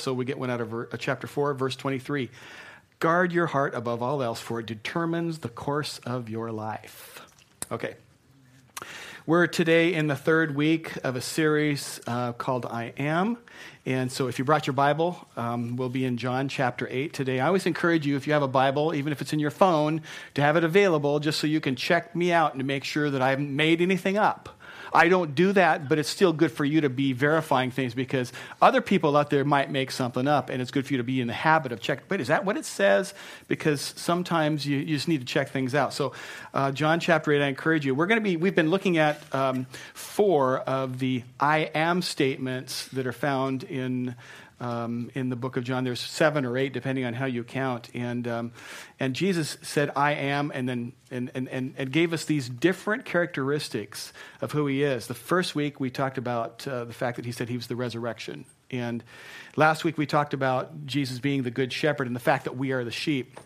So we get one out of ver- uh, chapter 4, verse 23. Guard your heart above all else, for it determines the course of your life. Okay. We're today in the third week of a series uh, called I Am. And so if you brought your Bible, um, we'll be in John chapter 8 today. I always encourage you, if you have a Bible, even if it's in your phone, to have it available just so you can check me out and to make sure that I haven't made anything up. I don't do that, but it's still good for you to be verifying things because other people out there might make something up, and it's good for you to be in the habit of checking. Wait, is that what it says? Because sometimes you, you just need to check things out. So, uh, John chapter 8, I encourage you. We're going to be, we've been looking at um, four of the I am statements that are found in um, in the book of John. There's seven or eight, depending on how you count. And, um, and Jesus said, I am, and then and, and, and, and, gave us these different characteristics of who he is. The first week, we talked about uh, the fact that he said he was the resurrection. And last week, we talked about Jesus being the good shepherd and the fact that we are the sheep.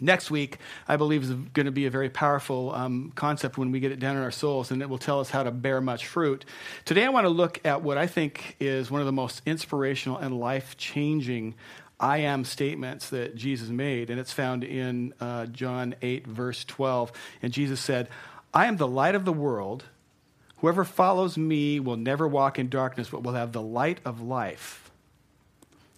Next week, I believe, is going to be a very powerful um, concept when we get it down in our souls, and it will tell us how to bear much fruit. Today, I want to look at what I think is one of the most inspirational and life changing I am statements that Jesus made, and it's found in uh, John 8, verse 12. And Jesus said, I am the light of the world. Whoever follows me will never walk in darkness, but will have the light of life.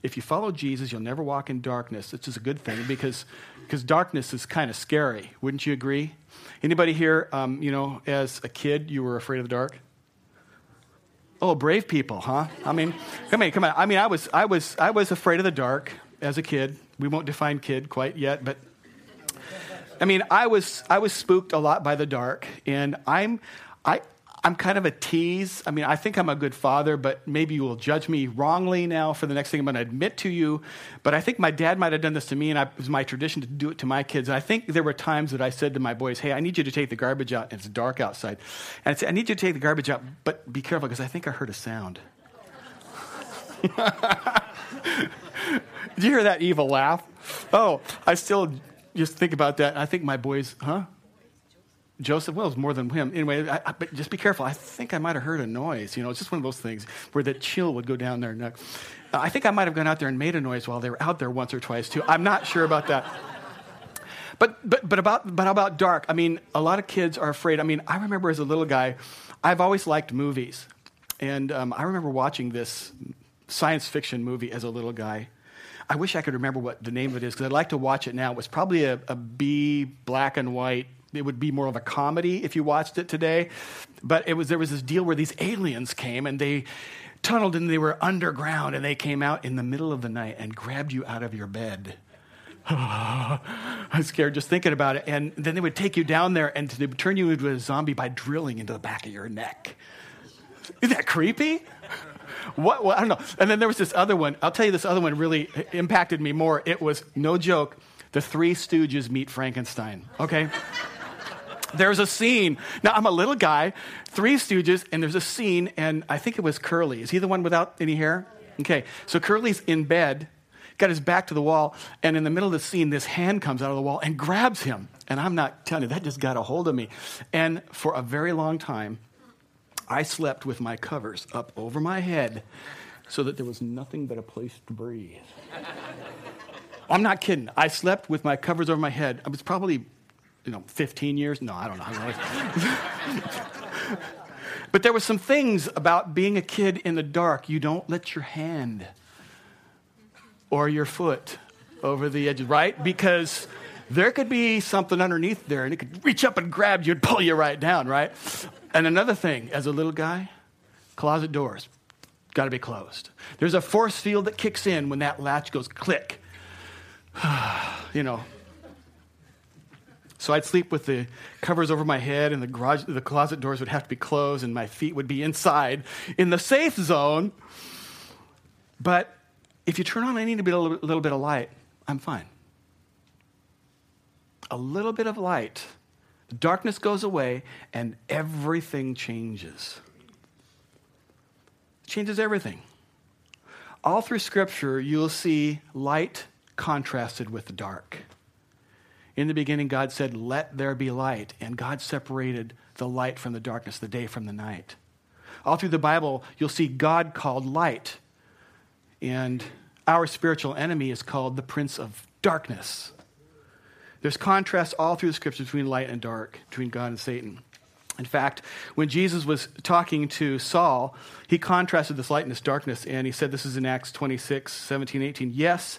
If you follow Jesus, you'll never walk in darkness. It's just a good thing because, because darkness is kind of scary. Wouldn't you agree? Anybody here, um, you know, as a kid, you were afraid of the dark? Oh, brave people, huh? I mean, come on, come on. I mean, I was, I was, I was afraid of the dark as a kid. We won't define kid quite yet, but I mean, I was, I was spooked a lot by the dark, and I'm, I, I'm kind of a tease. I mean, I think I'm a good father, but maybe you will judge me wrongly now for the next thing I'm going to admit to you. But I think my dad might have done this to me, and I, it was my tradition to do it to my kids. And I think there were times that I said to my boys, Hey, I need you to take the garbage out, and it's dark outside. And I said, I need you to take the garbage out, but be careful because I think I heard a sound. Did you hear that evil laugh? Oh, I still just think about that. I think my boys, huh? Joseph, well, it was more than him. Anyway, I, I, but just be careful. I think I might have heard a noise. You know, it's just one of those things where the chill would go down their neck. I think I might have gone out there and made a noise while they were out there once or twice too. I'm not sure about that. But, but, but, about, but about dark, I mean, a lot of kids are afraid. I mean, I remember as a little guy, I've always liked movies. And um, I remember watching this science fiction movie as a little guy. I wish I could remember what the name of it is because I'd like to watch it now. It was probably a, a B black and white it would be more of a comedy if you watched it today. But it was, there was this deal where these aliens came and they tunneled and they were underground and they came out in the middle of the night and grabbed you out of your bed. I'm scared just thinking about it. And then they would take you down there and they would turn you into a zombie by drilling into the back of your neck. Isn't that creepy? What, what, I don't know. And then there was this other one. I'll tell you, this other one really impacted me more. It was no joke. The Three Stooges meet Frankenstein. Okay. There's a scene. Now, I'm a little guy, Three Stooges, and there's a scene, and I think it was Curly. Is he the one without any hair? Okay, so Curly's in bed, got his back to the wall, and in the middle of the scene, this hand comes out of the wall and grabs him. And I'm not telling you, that just got a hold of me. And for a very long time, I slept with my covers up over my head so that there was nothing but a place to breathe. I'm not kidding. I slept with my covers over my head. I was probably you know, 15 years? No, I don't know. but there were some things about being a kid in the dark. You don't let your hand or your foot over the edge, right? Because there could be something underneath there and it could reach up and grab you and pull you right down, right? And another thing, as a little guy, closet doors got to be closed. There's a force field that kicks in when that latch goes click. you know, so I'd sleep with the covers over my head, and the garage, the closet doors would have to be closed, and my feet would be inside in the safe zone. But if you turn on any little, little bit of light, I'm fine. A little bit of light, the darkness goes away, and everything changes. It changes everything. All through Scripture, you'll see light contrasted with the dark. In the beginning, God said, Let there be light. And God separated the light from the darkness, the day from the night. All through the Bible, you'll see God called light. And our spiritual enemy is called the prince of darkness. There's contrast all through the scriptures between light and dark, between God and Satan. In fact, when Jesus was talking to Saul, he contrasted this light and this darkness, and he said, This is in Acts 26, 17, 18. Yes,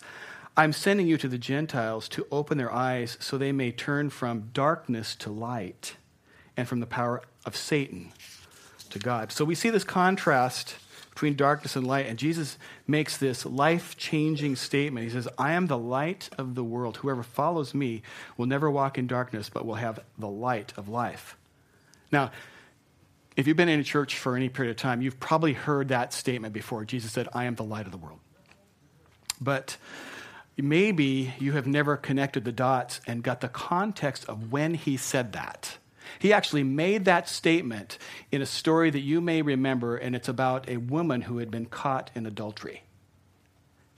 I'm sending you to the Gentiles to open their eyes so they may turn from darkness to light and from the power of Satan to God. So we see this contrast between darkness and light, and Jesus makes this life changing statement. He says, I am the light of the world. Whoever follows me will never walk in darkness, but will have the light of life. Now, if you've been in a church for any period of time, you've probably heard that statement before. Jesus said, I am the light of the world. But maybe you have never connected the dots and got the context of when he said that. He actually made that statement in a story that you may remember, and it's about a woman who had been caught in adultery.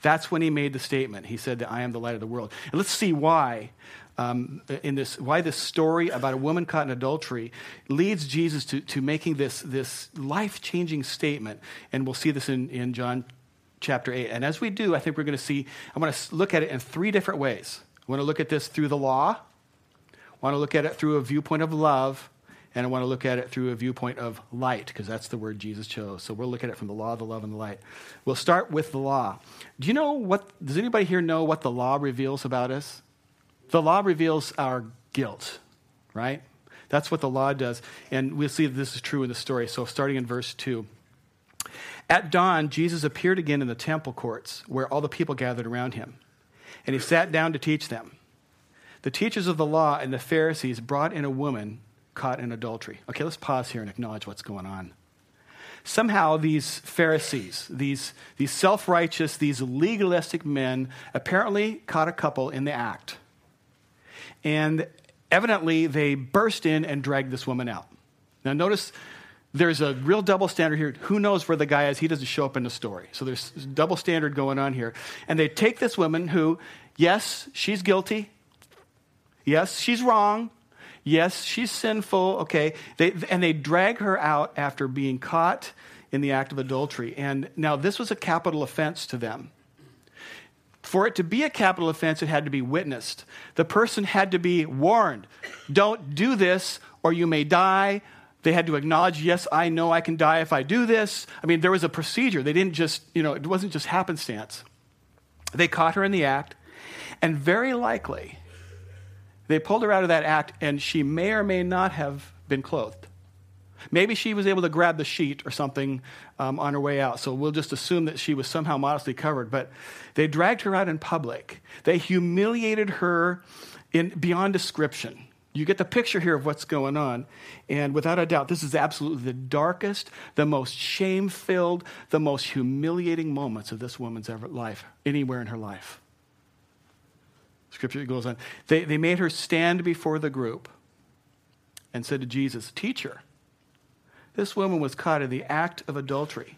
That's when he made the statement. He said that I am the light of the world. And let's see why. Um, in this, why this story about a woman caught in adultery leads Jesus to, to making this, this life changing statement. And we'll see this in, in John chapter 8. And as we do, I think we're going to see, I want to look at it in three different ways. I want to look at this through the law, I want to look at it through a viewpoint of love, and I want to look at it through a viewpoint of light, because that's the word Jesus chose. So we'll look at it from the law, the love, and the light. We'll start with the law. Do you know what, does anybody here know what the law reveals about us? The law reveals our guilt, right? That's what the law does. And we'll see that this is true in the story. So starting in verse 2. At dawn, Jesus appeared again in the temple courts where all the people gathered around him. And he sat down to teach them. The teachers of the law and the Pharisees brought in a woman caught in adultery. Okay, let's pause here and acknowledge what's going on. Somehow, these Pharisees, these, these self righteous, these legalistic men, apparently caught a couple in the act. And evidently, they burst in and dragged this woman out. Now, notice there's a real double standard here. Who knows where the guy is? He doesn't show up in the story. So there's double standard going on here. And they take this woman who, yes, she's guilty. Yes, she's wrong. Yes, she's sinful. Okay. They, and they drag her out after being caught in the act of adultery. And now this was a capital offense to them. For it to be a capital offense, it had to be witnessed. The person had to be warned don't do this or you may die. They had to acknowledge, yes, I know I can die if I do this. I mean, there was a procedure. They didn't just, you know, it wasn't just happenstance. They caught her in the act, and very likely, they pulled her out of that act, and she may or may not have been clothed. Maybe she was able to grab the sheet or something um, on her way out. So we'll just assume that she was somehow modestly covered. But they dragged her out in public. They humiliated her in, beyond description. You get the picture here of what's going on. And without a doubt, this is absolutely the darkest, the most shame filled, the most humiliating moments of this woman's ever life, anywhere in her life. Scripture goes on. They, they made her stand before the group and said to Jesus, Teacher, this woman was caught in the act of adultery.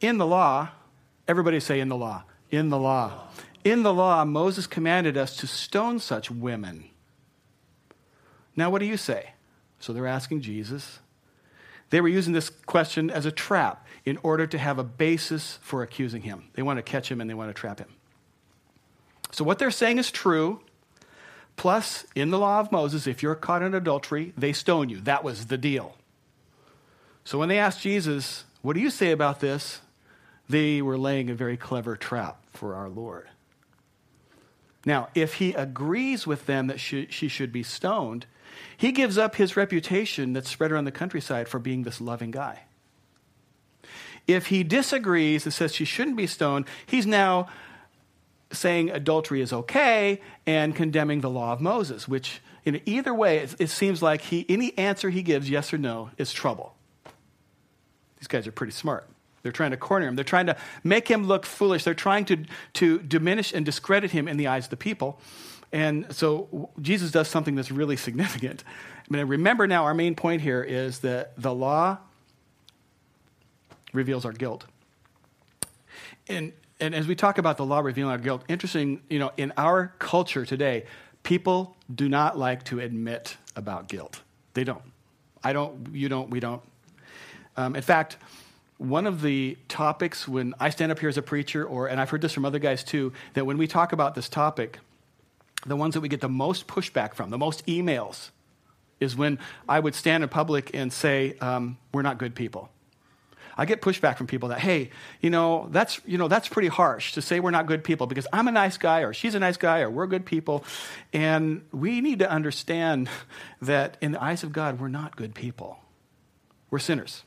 In the law, everybody say in the law, in the law. In the law, Moses commanded us to stone such women. Now, what do you say? So they're asking Jesus. They were using this question as a trap in order to have a basis for accusing him. They want to catch him and they want to trap him. So what they're saying is true. Plus, in the law of Moses, if you're caught in adultery, they stone you. That was the deal. So when they asked Jesus, What do you say about this? they were laying a very clever trap for our Lord. Now, if he agrees with them that she, she should be stoned, he gives up his reputation that's spread around the countryside for being this loving guy. If he disagrees and says she shouldn't be stoned, he's now saying adultery is okay and condemning the law of Moses, which in either way, it, it, seems like he, any answer he gives, yes or no, is trouble. These guys are pretty smart. They're trying to corner him. They're trying to make him look foolish. They're trying to, to diminish and discredit him in the eyes of the people. And so Jesus does something that's really significant. I mean, remember now, our main point here is that the law reveals our guilt. And and as we talk about the law revealing our guilt, interesting, you know, in our culture today, people do not like to admit about guilt. They don't. I don't, you don't, we don't. Um, in fact, one of the topics when I stand up here as a preacher, or, and I've heard this from other guys too, that when we talk about this topic, the ones that we get the most pushback from, the most emails, is when I would stand in public and say, um, We're not good people. I get pushback from people that, hey, you know, that's, you know, that's pretty harsh to say we're not good people because I'm a nice guy or she's a nice guy or we're good people. And we need to understand that in the eyes of God, we're not good people. We're sinners.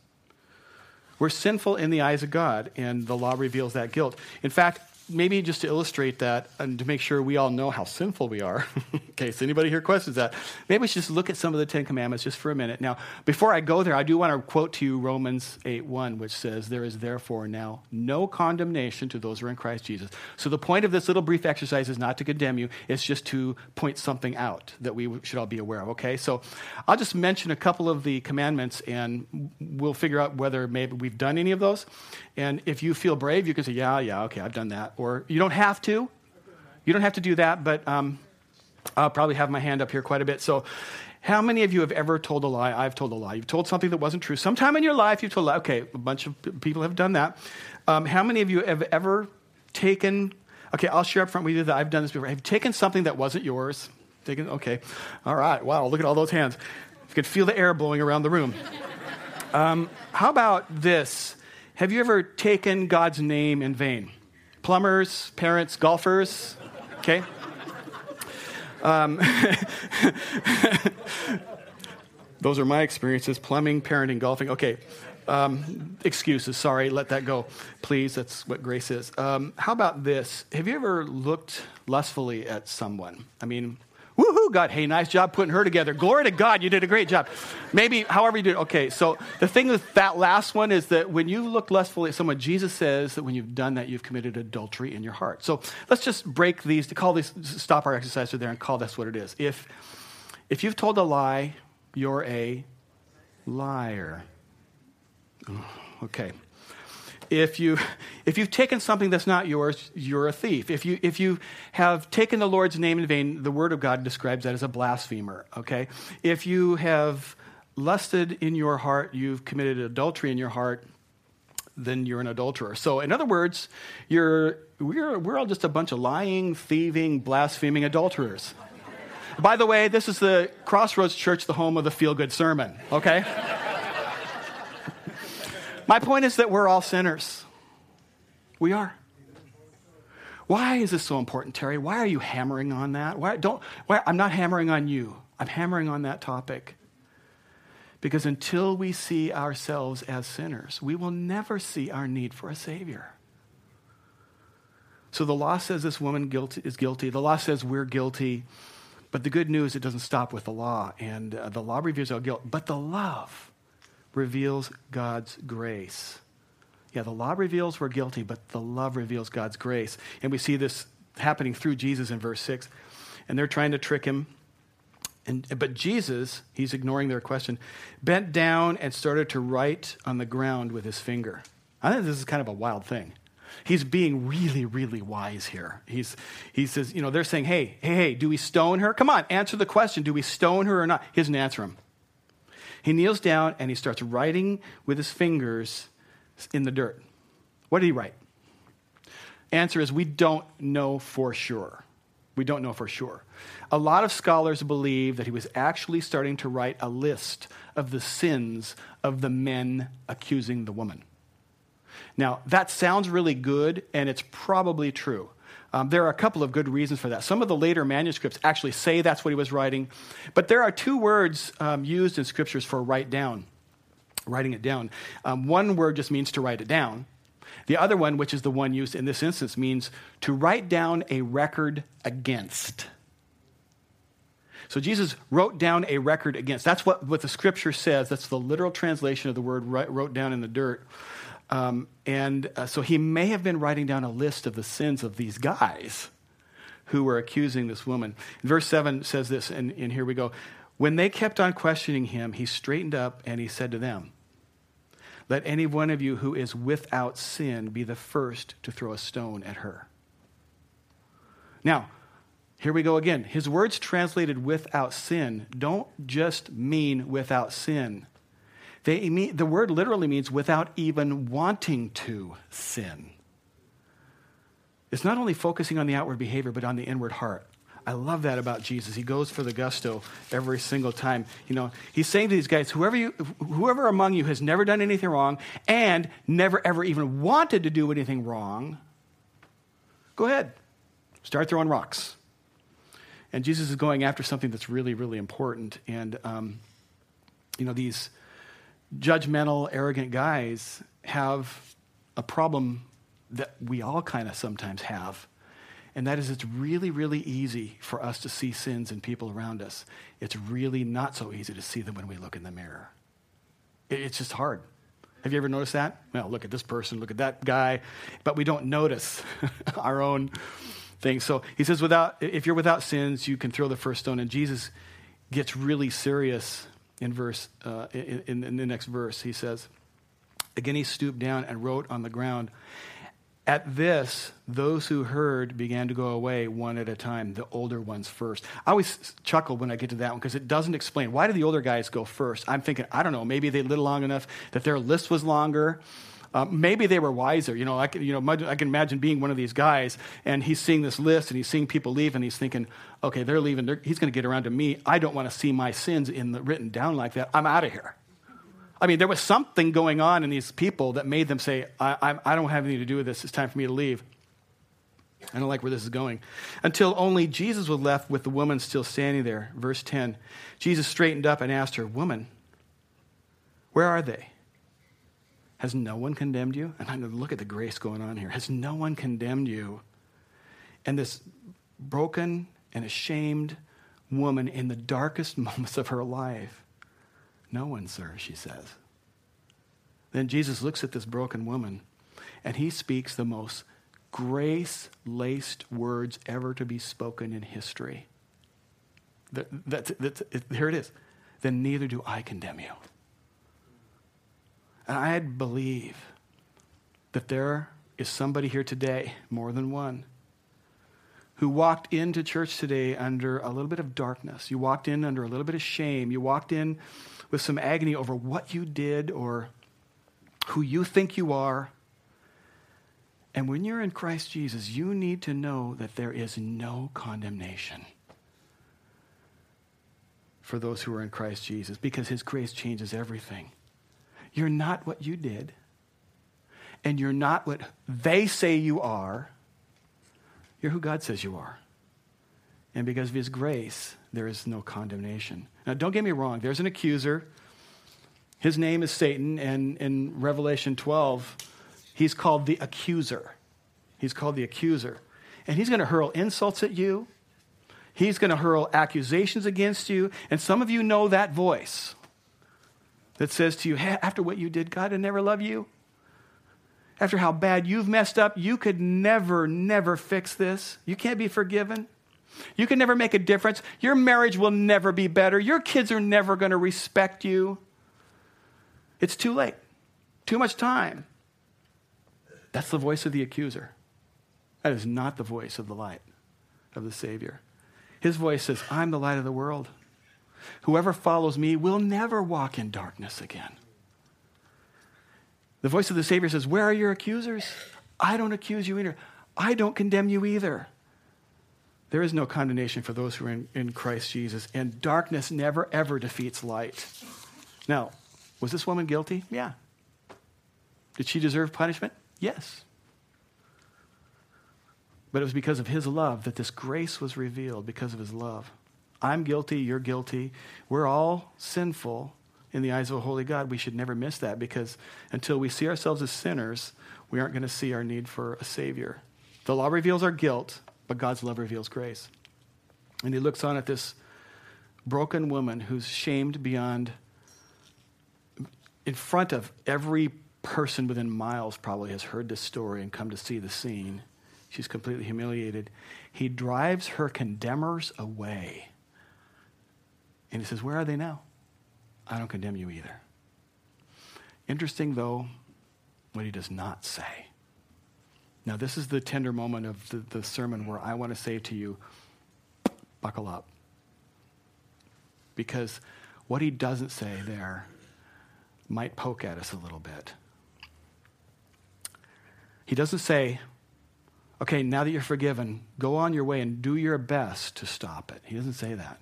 We're sinful in the eyes of God, and the law reveals that guilt. In fact, maybe just to illustrate that and to make sure we all know how sinful we are, in case anybody here questions that, maybe we should just look at some of the Ten Commandments just for a minute. Now, before I go there, I do want to quote to you Romans 8 1, which says, There is therefore now no condemnation to those who are in Christ Jesus. So the point of this little brief exercise is not to condemn you, it's just to point something out that we should all be aware of, okay? So I'll just mention a couple of the commandments and we'll figure out whether maybe we've done any of those. And if you feel brave, you can say, Yeah, yeah, okay, I've done that or you don't have to. You don't have to do that, but um, I'll probably have my hand up here quite a bit. So, how many of you have ever told a lie? I've told a lie. You've told something that wasn't true. Sometime in your life, you've told a lie. Okay, a bunch of people have done that. Um, how many of you have ever taken, okay, I'll share up front with you that I've done this before. Have taken something that wasn't yours? Taken, okay. All right. Wow, look at all those hands. You could feel the air blowing around the room. Um, how about this? Have you ever taken God's name in vain? Plumbers, parents, golfers. Okay? Um, those are my experiences plumbing, parenting, golfing. Okay. Um, excuses, sorry, let that go. Please, that's what grace is. Um, how about this? Have you ever looked lustfully at someone? I mean, Woohoo, God. Hey, nice job putting her together. Glory to God, you did a great job. Maybe, however you did. Okay, so the thing with that last one is that when you look lustfully at someone, Jesus says that when you've done that, you've committed adultery in your heart. So let's just break these, to call these, stop our exercise there and call this what it is. If, if you've told a lie, you're a liar. Okay if, you, if you've taken something that's not yours, you're a thief. If you, if you have taken the Lord's name in vain, the Word of God describes that as a blasphemer, okay? If you have lusted in your heart, you've committed adultery in your heart, then you're an adulterer. So, in other words, you're, we're, we're all just a bunch of lying, thieving, blaspheming adulterers. By the way, this is the Crossroads Church, the home of the feel good sermon, okay? My point is that we're all sinners. We are. Why is this so important, Terry? Why are you hammering on that? Why don't why, I'm not hammering on you. I'm hammering on that topic. Because until we see ourselves as sinners, we will never see our need for a savior. So the law says this woman guilty, is guilty. The law says we're guilty. But the good news, it doesn't stop with the law. And uh, the law reveals our guilt. But the love reveals God's grace. Yeah, the law reveals we're guilty, but the love reveals God's grace. And we see this happening through Jesus in verse 6. And they're trying to trick him. And, but Jesus, he's ignoring their question, bent down and started to write on the ground with his finger. I think this is kind of a wild thing. He's being really, really wise here. He's, he says, you know, they're saying, hey, hey, hey, do we stone her? Come on, answer the question. Do we stone her or not? He doesn't answer him. He kneels down and he starts writing with his fingers in the dirt. What did he write? Answer is we don't know for sure. We don't know for sure. A lot of scholars believe that he was actually starting to write a list of the sins of the men accusing the woman. Now, that sounds really good, and it's probably true. Um, there are a couple of good reasons for that. Some of the later manuscripts actually say that's what he was writing, but there are two words um, used in scriptures for write down, writing it down. Um, one word just means to write it down. The other one, which is the one used in this instance, means to write down a record against. So Jesus wrote down a record against. That's what, what the scripture says. That's the literal translation of the word wrote down in the dirt. Um, and uh, so he may have been writing down a list of the sins of these guys who were accusing this woman. Verse 7 says this, and, and here we go. When they kept on questioning him, he straightened up and he said to them, Let any one of you who is without sin be the first to throw a stone at her. Now, here we go again. His words translated without sin don't just mean without sin. They mean, the word literally means without even wanting to sin. It's not only focusing on the outward behavior, but on the inward heart. I love that about Jesus. He goes for the gusto every single time. You know, he's saying to these guys, whoever, you, whoever among you has never done anything wrong and never ever even wanted to do anything wrong, go ahead, start throwing rocks. And Jesus is going after something that's really, really important. And, um, you know, these judgmental, arrogant guys have a problem that we all kind of sometimes have. And that is, it's really, really easy for us to see sins in people around us. It's really not so easy to see them when we look in the mirror. It's just hard. Have you ever noticed that? Well, look at this person, look at that guy, but we don't notice our own things. So he says, without, if you're without sins, you can throw the first stone. And Jesus gets really serious in verse uh, in, in, the next verse. He says, again he stooped down and wrote on the ground. At this, those who heard began to go away one at a time, the older ones first. I always chuckle when I get to that one because it doesn't explain. Why do the older guys go first? I'm thinking, I don't know, maybe they lived long enough that their list was longer. Uh, maybe they were wiser. You know, I can, you know, I can imagine being one of these guys, and he's seeing this list, and he's seeing people leave, and he's thinking, okay, they're leaving. They're, he's going to get around to me. I don't want to see my sins in the, written down like that. I'm out of here. I mean, there was something going on in these people that made them say, I, I, I don't have anything to do with this. It's time for me to leave. I don't like where this is going. Until only Jesus was left with the woman still standing there. Verse 10 Jesus straightened up and asked her, Woman, where are they? Has no one condemned you? And going to look at the grace going on here. Has no one condemned you? And this broken and ashamed woman in the darkest moments of her life. No one, sir, she says. Then Jesus looks at this broken woman and he speaks the most grace laced words ever to be spoken in history. That, that, that, it, here it is. Then neither do I condemn you. And I believe that there is somebody here today, more than one, who walked into church today under a little bit of darkness. You walked in under a little bit of shame. You walked in with some agony over what you did or who you think you are. And when you're in Christ Jesus, you need to know that there is no condemnation for those who are in Christ Jesus because his grace changes everything. You're not what you did, and you're not what they say you are. You're who God says you are. And because of his grace, there is no condemnation. Now, don't get me wrong, there's an accuser. His name is Satan, and in Revelation 12, he's called the accuser. He's called the accuser. And he's going to hurl insults at you, he's going to hurl accusations against you. And some of you know that voice that says to you, hey, after what you did, God would never love you after how bad you've messed up, you could never, never fix this. You can't be forgiven. You can never make a difference. Your marriage will never be better. Your kids are never going to respect you. It's too late. Too much time. That's the voice of the accuser. That is not the voice of the light, of the Savior. His voice says, I'm the light of the world. Whoever follows me will never walk in darkness again. The voice of the Savior says, Where are your accusers? I don't accuse you either. I don't condemn you either. There is no condemnation for those who are in, in Christ Jesus, and darkness never, ever defeats light. Now, was this woman guilty? Yeah. Did she deserve punishment? Yes. But it was because of his love that this grace was revealed, because of his love. I'm guilty, you're guilty. We're all sinful, in the eyes of a holy God, we should never miss that because until we see ourselves as sinners, we aren't going to see our need for a Savior. The law reveals our guilt, but God's love reveals grace. And he looks on at this broken woman who's shamed beyond, in front of every person within miles, probably has heard this story and come to see the scene. She's completely humiliated. He drives her condemners away. And he says, Where are they now? I don't condemn you either. Interesting, though, what he does not say. Now, this is the tender moment of the, the sermon where I want to say to you, buckle up. Because what he doesn't say there might poke at us a little bit. He doesn't say, okay, now that you're forgiven, go on your way and do your best to stop it. He doesn't say that.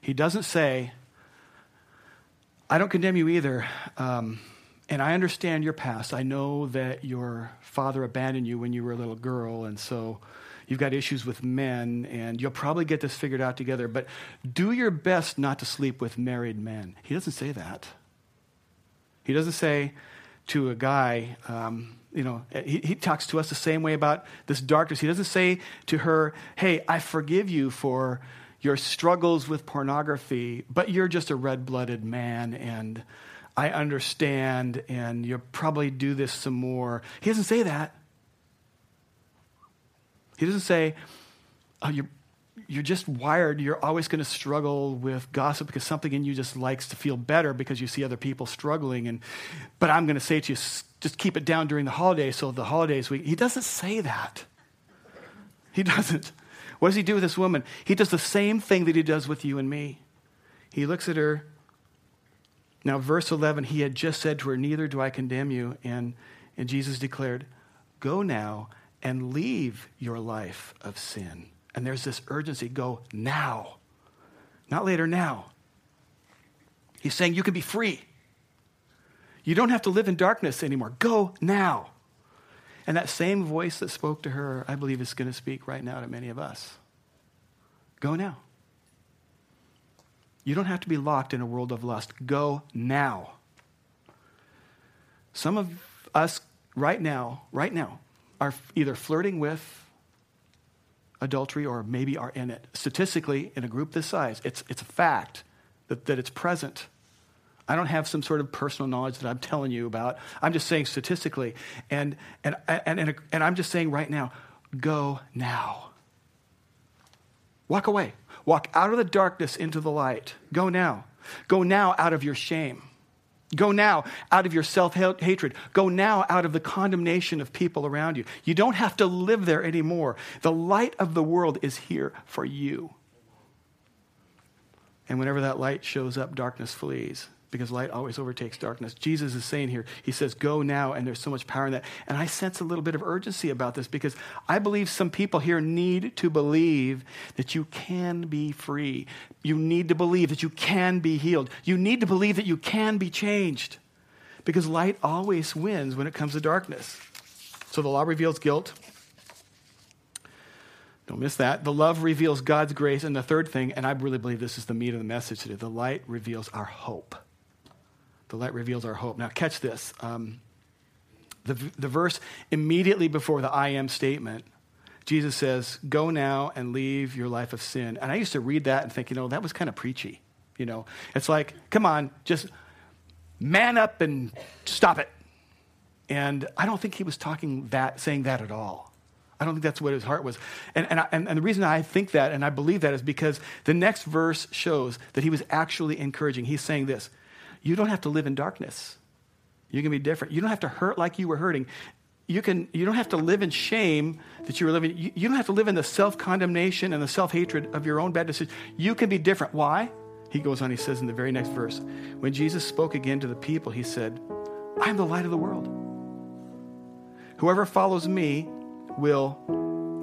He doesn't say, I don't condemn you either. Um, and I understand your past. I know that your father abandoned you when you were a little girl, and so you've got issues with men, and you'll probably get this figured out together. But do your best not to sleep with married men. He doesn't say that. He doesn't say to a guy, um, you know, he, he talks to us the same way about this darkness. He doesn't say to her, hey, I forgive you for your struggles with pornography, but you're just a red blooded man and I understand and you'll probably do this some more. He doesn't say that. He doesn't say, oh, you're, you're just wired. You're always going to struggle with gossip because something in you just likes to feel better because you see other people struggling. And, but I'm going to say to you, just keep it down during the holidays. So the holidays, we, he doesn't say that. He doesn't. What does he do with this woman? He does the same thing that he does with you and me. He looks at her now, verse 11, he had just said to her, Neither do I condemn you. And, and Jesus declared, Go now and leave your life of sin. And there's this urgency go now, not later, now. He's saying you can be free. You don't have to live in darkness anymore. Go now. And that same voice that spoke to her, I believe, is going to speak right now to many of us. Go now. You don't have to be locked in a world of lust. Go now. Some of us right now, right now, are either flirting with adultery or maybe are in it. Statistically, in a group this size, it's, it's a fact that, that it's present. I don't have some sort of personal knowledge that I'm telling you about. I'm just saying statistically. And, and, and, and, and I'm just saying right now go now. Walk away. Walk out of the darkness into the light. Go now. Go now out of your shame. Go now out of your self hatred. Go now out of the condemnation of people around you. You don't have to live there anymore. The light of the world is here for you. And whenever that light shows up, darkness flees because light always overtakes darkness. Jesus is saying here, he says, Go now, and there's so much power in that. And I sense a little bit of urgency about this because I believe some people here need to believe that you can be free. You need to believe that you can be healed. You need to believe that you can be changed because light always wins when it comes to darkness. So the law reveals guilt. Don't miss that. The love reveals God's grace. And the third thing, and I really believe this is the meat of the message today the light reveals our hope. The light reveals our hope. Now, catch this. Um, the, the verse immediately before the I am statement, Jesus says, Go now and leave your life of sin. And I used to read that and think, you know, that was kind of preachy. You know, it's like, come on, just man up and stop it. And I don't think he was talking that, saying that at all. I don't think that's what his heart was. And, and, I, and, and, the reason I think that and I believe that is because the next verse shows that he was actually encouraging. He's saying this you don't have to live in darkness. You can be different. You don't have to hurt like you were hurting. You, can, you don't have to live in shame that you were living. You, you don't have to live in the self condemnation and the self hatred of your own bad decisions. You can be different. Why? He goes on, he says in the very next verse when Jesus spoke again to the people, he said, I am the light of the world. Whoever follows me will.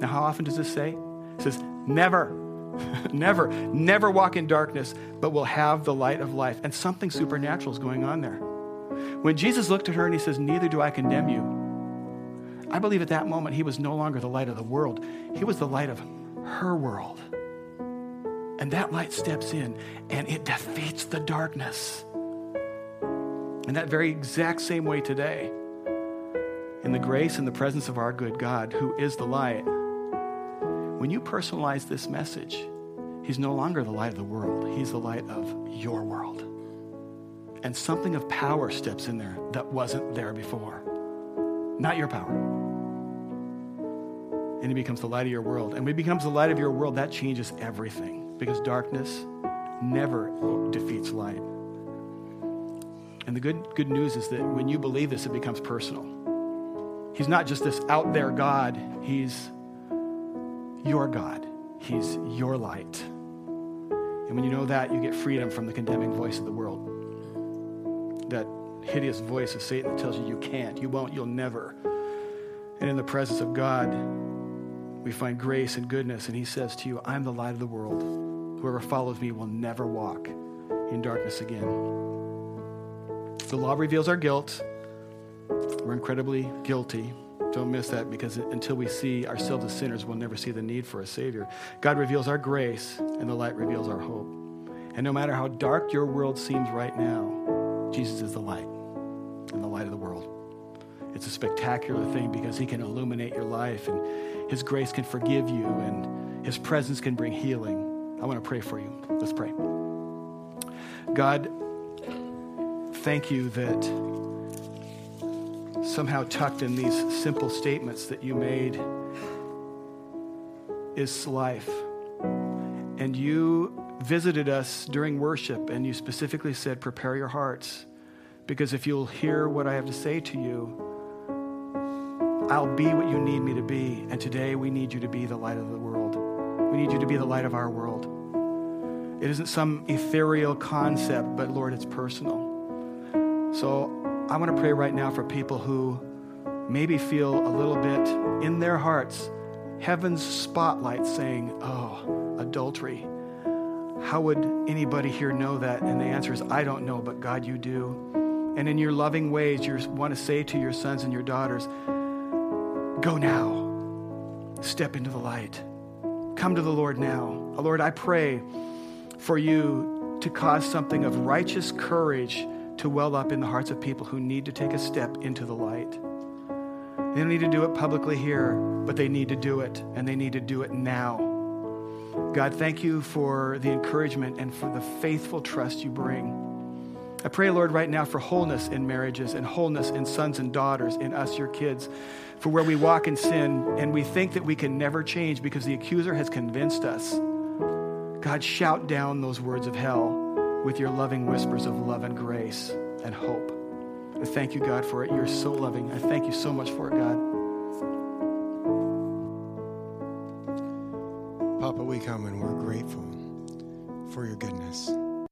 Now, how often does this say? It says, never. never, never walk in darkness, but will have the light of life. And something supernatural is going on there. When Jesus looked at her and he says, Neither do I condemn you, I believe at that moment he was no longer the light of the world, he was the light of her world. And that light steps in and it defeats the darkness. In that very exact same way today, in the grace and the presence of our good God, who is the light, when you personalize this message, He's no longer the light of the world, He's the light of your world. And something of power steps in there that wasn't there before. Not your power. And He becomes the light of your world. And when He becomes the light of your world, that changes everything because darkness never defeats light. And the good, good news is that when you believe this, it becomes personal. He's not just this out there God, He's your God. He's your light. And when you know that, you get freedom from the condemning voice of the world. that hideous voice of Satan that tells you you can't, you won't, you'll never. And in the presence of God, we find grace and goodness. And He says to you, I'm the light of the world. Whoever follows me will never walk in darkness again. The law reveals our guilt. We're incredibly guilty. Don't miss that because until we see ourselves as sinners, we'll never see the need for a Savior. God reveals our grace, and the light reveals our hope. And no matter how dark your world seems right now, Jesus is the light and the light of the world. It's a spectacular thing because He can illuminate your life, and His grace can forgive you, and His presence can bring healing. I want to pray for you. Let's pray. God, thank you that somehow tucked in these simple statements that you made is life. And you visited us during worship and you specifically said, Prepare your hearts, because if you'll hear what I have to say to you, I'll be what you need me to be. And today we need you to be the light of the world. We need you to be the light of our world. It isn't some ethereal concept, but Lord, it's personal. So I want to pray right now for people who maybe feel a little bit in their hearts heaven's spotlight saying, Oh, adultery. How would anybody here know that? And the answer is, I don't know, but God, you do. And in your loving ways, you want to say to your sons and your daughters, Go now. Step into the light. Come to the Lord now. Lord, I pray for you to cause something of righteous courage to well up in the hearts of people who need to take a step into the light. They don't need to do it publicly here, but they need to do it, and they need to do it now. God, thank you for the encouragement and for the faithful trust you bring. I pray, Lord, right now for wholeness in marriages and wholeness in sons and daughters, in us, your kids, for where we walk in sin and we think that we can never change because the accuser has convinced us. God, shout down those words of hell with your loving whispers of love and grace and hope. I thank you, God, for it. You're so loving. I thank you so much for it, God. Papa, we come and we're grateful for your goodness.